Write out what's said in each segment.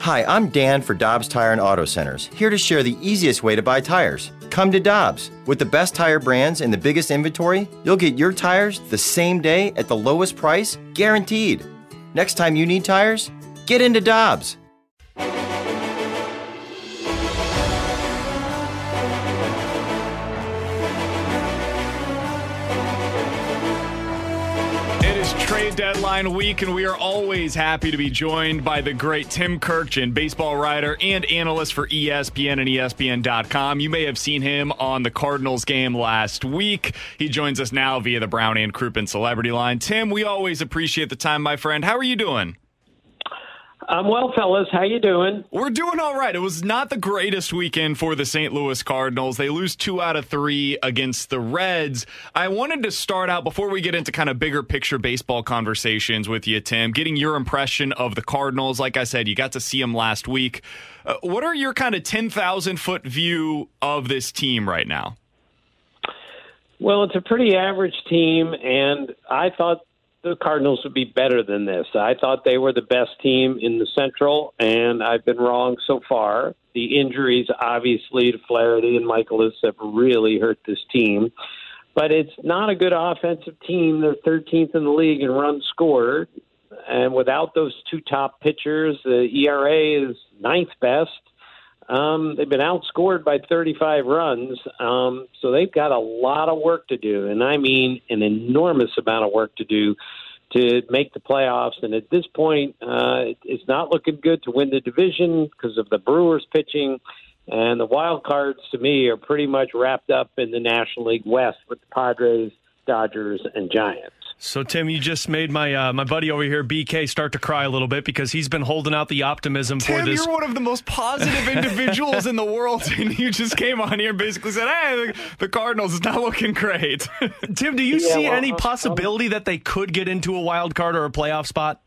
Hi, I'm Dan for Dobbs Tire and Auto Centers, here to share the easiest way to buy tires. Come to Dobbs. With the best tire brands and the biggest inventory, you'll get your tires the same day at the lowest price, guaranteed. Next time you need tires, get into Dobbs. Week, and we are always happy to be joined by the great Tim Kurkjian, baseball writer and analyst for ESPN and ESPN.com. You may have seen him on the Cardinals game last week. He joins us now via the Brown and Crouppen Celebrity Line. Tim, we always appreciate the time, my friend. How are you doing? I'm well, fellas. How you doing? We're doing all right. It was not the greatest weekend for the St. Louis Cardinals. They lose two out of three against the Reds. I wanted to start out before we get into kind of bigger picture baseball conversations with you, Tim, getting your impression of the Cardinals. Like I said, you got to see them last week. Uh, what are your kind of 10,000 foot view of this team right now? Well, it's a pretty average team, and I thought the Cardinals would be better than this. I thought they were the best team in the Central, and I've been wrong so far. The injuries, obviously, to Flaherty and Mikolas have really hurt this team. But it's not a good offensive team. They're 13th in the league in runs scored. And without those two top pitchers, the ERA is ninth best. Um, they've been outscored by 35 runs, um, so they've got a lot of work to do, and I mean an enormous amount of work to do to make the playoffs. And at this point, uh, it's not looking good to win the division because of the Brewers pitching, and the wild cards to me are pretty much wrapped up in the National League West with the Padres, Dodgers, and Giants. So Tim, you just made my uh, my buddy over here, BK, start to cry a little bit because he's been holding out the optimism Tim, for this. you're one of the most positive individuals in the world, and you just came on here and basically said, "Hey, the, the Cardinals is not looking great." Tim, do you Yeah, see well, any um, possibility that they could get into a wild card or a playoff spot?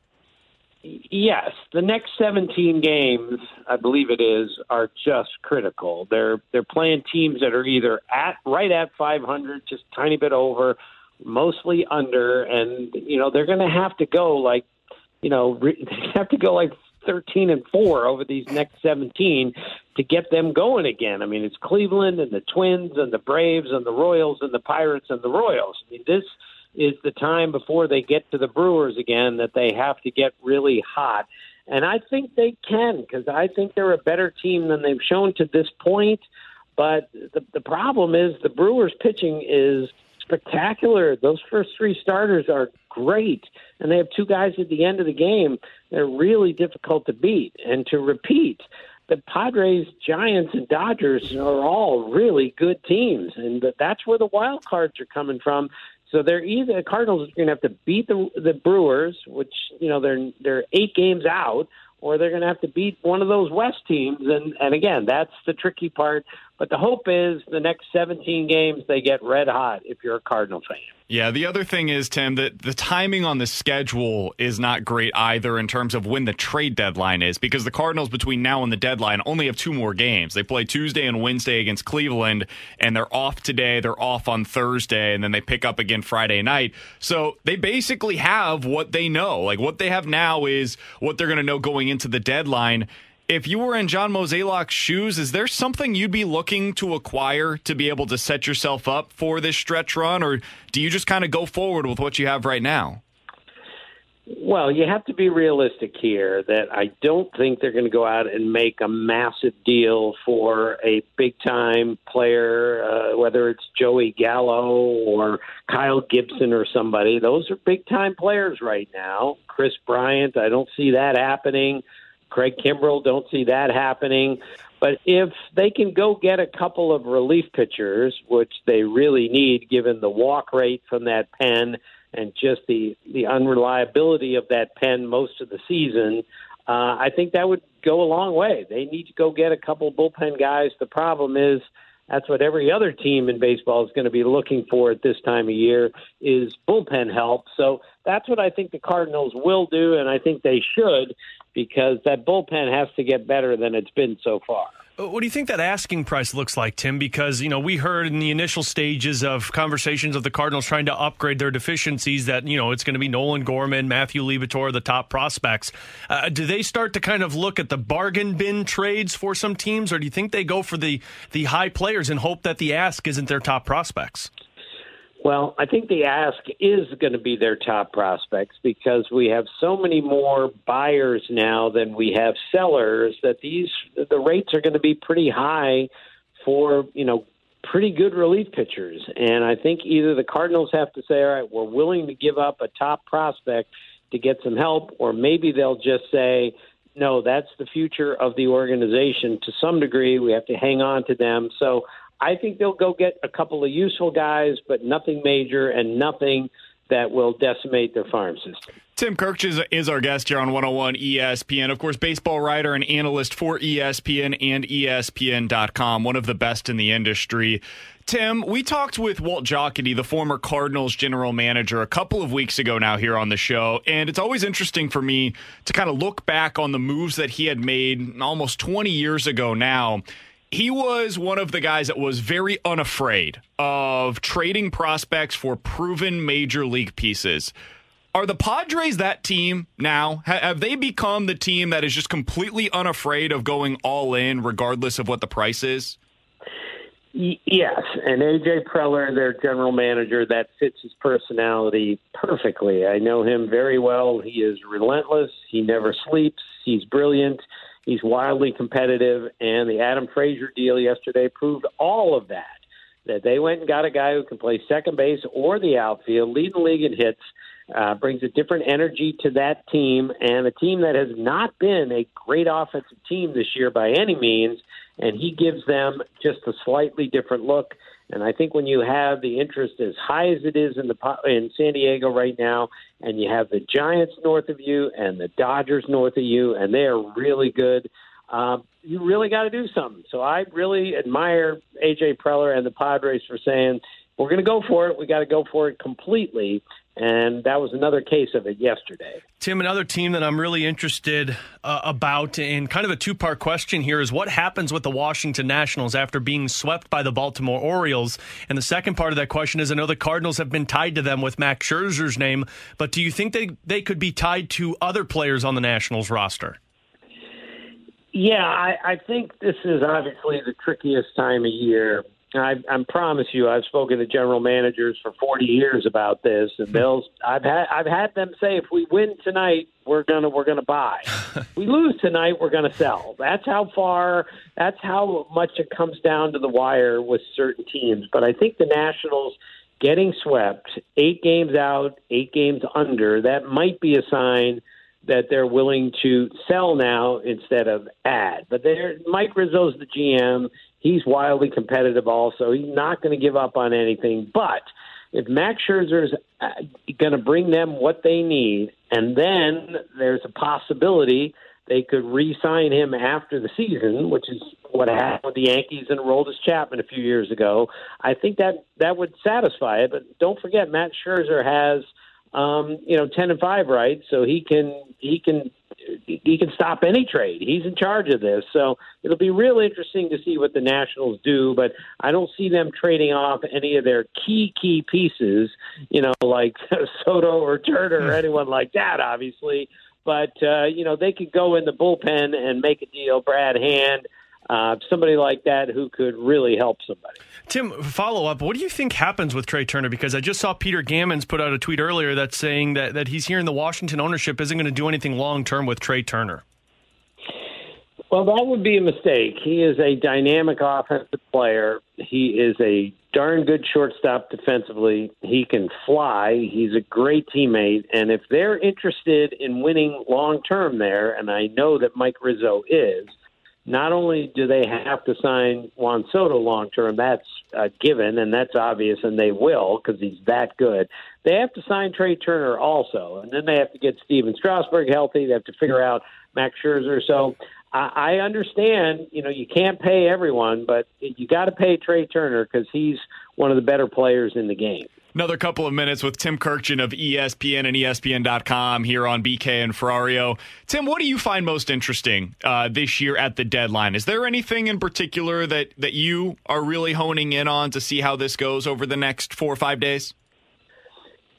Yes, the next 17 games, I believe it is, are just critical. They're they're playing teams that are either at right at 500, just tiny bit over, mostly under, and you know they're going to have to go like, you know, re- have to go like 13 and four over these next 17 to get them going again. I mean, it's Cleveland and the Twins and the Braves and the Royals and the Pirates and the Royals. I mean, this is the time before they get to the Brewers again that they have to get really hot. And I think they can because I think they're a better team than they've shown to this point. But the, the problem is the Brewers pitching is spectacular. Those first three starters are great. And they have two guys at the end of the game. They're really difficult to beat and to repeat. The Padres, Giants, and Dodgers are all really good teams, and that's where the wild cards are coming from. So they're either the Cardinals are going to have to beat the the Brewers, which you know they're they're eight games out, or they're going to have to beat one of those West teams. And and again, that's the tricky part. But the hope is the next 17 games they get red hot. If you're a Cardinal fan. Yeah, the other thing is, Tim, that the timing on the schedule is not great either in terms of when the trade deadline is, because the Cardinals between now and the deadline only have two more games. They play Tuesday and Wednesday against Cleveland, and they're off today, they're off on Thursday, and then they pick up again Friday night. So they basically have what they know. Like what they have now is what they're going to know going into the deadline. If you were in John Mozeliak's shoes, is there something you'd be looking to acquire to be able to set yourself up for this stretch run, or do you just kind of go forward with what you have right now? Well, you have to be realistic here that I don't think they're going to go out and make a massive deal for a big time player, uh, whether it's Joey Gallo or Kyle Gibson or somebody. Those are big time players right now. Kris Bryant, I don't see that happening. Craig Kimbrel, don't see that happening. But if they can go get a couple of relief pitchers, which they really need given the walk rate from that pen and just the, the unreliability of that pen most of the season, uh, I think that would go a long way. They need to go get a couple bullpen guys. The problem is that's what every other team in baseball is going to be looking for at this time of year is bullpen help. So that's what I think the Cardinals will do, and I think they should because that bullpen has to get better than it's been so far. Uh, what do you think that asking price looks like, Tim? Because, you know, we heard in the initial stages of conversations of the Cardinals trying to upgrade their deficiencies that, you know, it's going to be Nolan Gorman, Matthew Liberatore, the top prospects. Uh, do they start to kind of look at the bargain bin trades for some teams, or do you think they go for the, the high players and hope that the ask isn't their top prospects? Well, I think the ask is going to be their top prospects because we have so many more buyers now than we have sellers that these the rates are going to be pretty high for, you know, pretty good relief pitchers. And I think either the Cardinals have to say, all right, we're willing to give up a top prospect to get some help, or maybe they'll just say, no, that's the future of the organization to some degree. We have to hang on to them. So I think they'll go get a couple of useful guys, but nothing major and nothing that will decimate their farm system. Tim Kirk is, is our guest here on 101 ESPN. Of course, baseball writer and analyst for ESPN and ESPN.com, one of the best in the industry. Tim, we talked with Walt Jocketty, the former Cardinals general manager, a couple of weeks ago now here on the show. And it's always interesting for me to kind of look back on the moves that he had made almost 20 years ago now he was one of the guys that was very unafraid of trading prospects for proven major league pieces. Are the Padres that team now? Have they become the team that is just completely unafraid of going all in, regardless of what the price is? Yes, and AJ Preller, their general manager, that fits his personality perfectly. I know him very well. He is relentless. He never sleeps. He's brilliant. He's wildly competitive, and the Adam Frazier deal yesterday proved all of that. That they went and got a guy who can play second base or the outfield, lead the league in hits, uh, brings a different energy to that team, and a team that has not been a great offensive team this year by any means. And he gives them just a slightly different look. And I think when you have the interest as high as it is in the in San Diego right now, and you have the Giants north of you and the Dodgers north of you, and they are really good. Um, you really got to do something. So I really admire AJ Preller and the Padres for saying we're going to go for it. We got to go for it completely. And that was another case of it yesterday. Tim, another team that I'm really interested uh, about, and kind of a two part question here, is what happens with the Washington Nationals after being swept by the Baltimore Orioles? And the second part of that question is I know the Cardinals have been tied to them with Max Scherzer's name, but do you think they, they could be tied to other players on the Nationals roster? Yeah, I, I think this is obviously the trickiest time of year I, I promise you, I've spoken to general managers for 40 years about this, and they'll. I've had I've had them say, if we win tonight, we're gonna we're gonna buy. we lose tonight, we're gonna sell. That's how far. That's how much it comes down to the wire with certain teams. But I think the Nationals getting swept, eight games out, eight games under, that might be a sign that they're willing to sell now instead of add. But they're, Mike Rizzo's the GM. He's wildly competitive also. He's not going to give up on anything. But if Max Scherzer's uh, going to bring them what they need, and then there's a possibility they could re-sign him after the season, which is what happened with the Yankees and Aroldis Chapman a few years ago. I think that that would satisfy it. But don't forget, Matt Scherzer has – um, you know, ten and five, right? So he can he can he can stop any trade. He's in charge of this, so it'll be real interesting to see what the Nationals do. But I don't see them trading off any of their key key pieces, you know, like Soto or Turner or anyone like that, obviously. But uh, you know, they could go in the bullpen and make a deal. Brad Hand uh, somebody like that who could really help somebody. Tim, follow up. What do you think happens with Trea Turner? Because I just saw Peter Gammons put out a tweet earlier that's saying that, that he's hearing the Washington ownership isn't going to do anything long term with Trea Turner. Well, that would be a mistake. He is a dynamic offensive player. He is a darn good shortstop defensively. He can fly. He's a great teammate. And if they're interested in winning long term there, and I know that Mike Rizzo is, not only do they have to sign Juan Soto long term, that's a given, and that's obvious, and they will because he's that good. They have to sign Trea Turner also, and then they have to get Stephen Strasburg healthy. They have to figure out Max Scherzer. So I, I understand, you know, you can't pay everyone, but you got to pay Trea Turner because he's one of the better players in the game. Another couple of minutes with Tim Kurkjian of ESPN and ESPN.com here on BK and Ferrario. Tim, what do you find most interesting uh, this year at the deadline? Is there anything in particular that, that you are really honing in on to see how this goes over the next four or five days?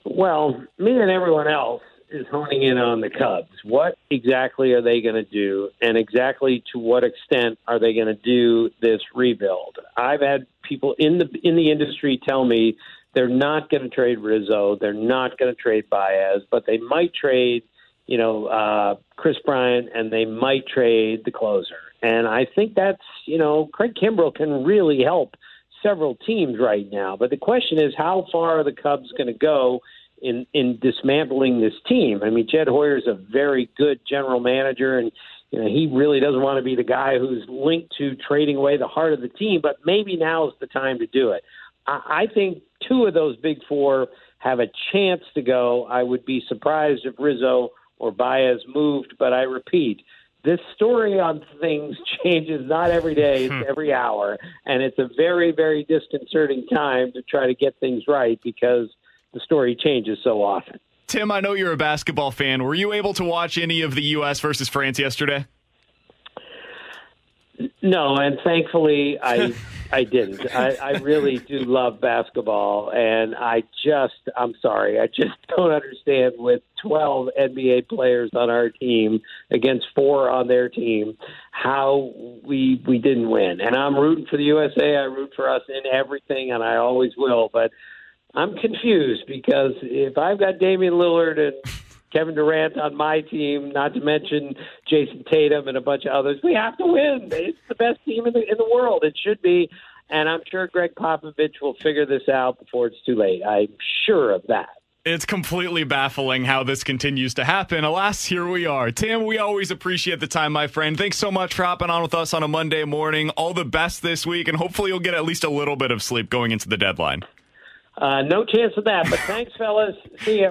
Well, me and everyone else is honing in on the Cubs. What exactly are they going to do, and exactly to what extent are they going to do this rebuild? I've had people in the in the industry tell me they're not going to trade Rizzo. They're not going to trade Baez, but they might trade, you know, uh, Kris Bryant, and they might trade the closer. And I think that's, you know, Craig Kimbrel can really help several teams right now. But the question is, how far are the Cubs going to go in in dismantling this team? I mean, Jed Hoyer is a very good general manager, and you know, he really doesn't want to be the guy who's linked to trading away the heart of the team. But maybe now is the time to do it. I, I think two of those big four have a chance to go. I would be surprised if Rizzo or Baez moved, but I repeat, this story on things changes not every day, it's hmm. every hour, and it's a very, very disconcerting time to try to get things right because the story changes so often. Tim, I know you're a basketball fan. Were you able to watch any of the U.S. versus France yesterday? No, and thankfully I I didn't. I, I really do love basketball, and I just I'm sorry, I just don't understand with 12 NBA players on our team against four on their team how we we didn't win. And I'm rooting for the USA. I root for us in everything, and I always will. But I'm confused because if I've got Damian Lillard and Kevin Durant on my team, not to mention Jayson Tatum and a bunch of others. We have to win. It's the best team in the in the world. It should be, and I'm sure Gregg Popovich will figure this out before it's too late. I'm sure of that. It's completely baffling how this continues to happen. Alas, here we are. Tim, we always appreciate the time, my friend. Thanks so much for hopping on with us on a Monday morning. All the best this week, and hopefully you'll get at least a little bit of sleep going into the deadline. Uh, no chance of that, but thanks, fellas. See ya.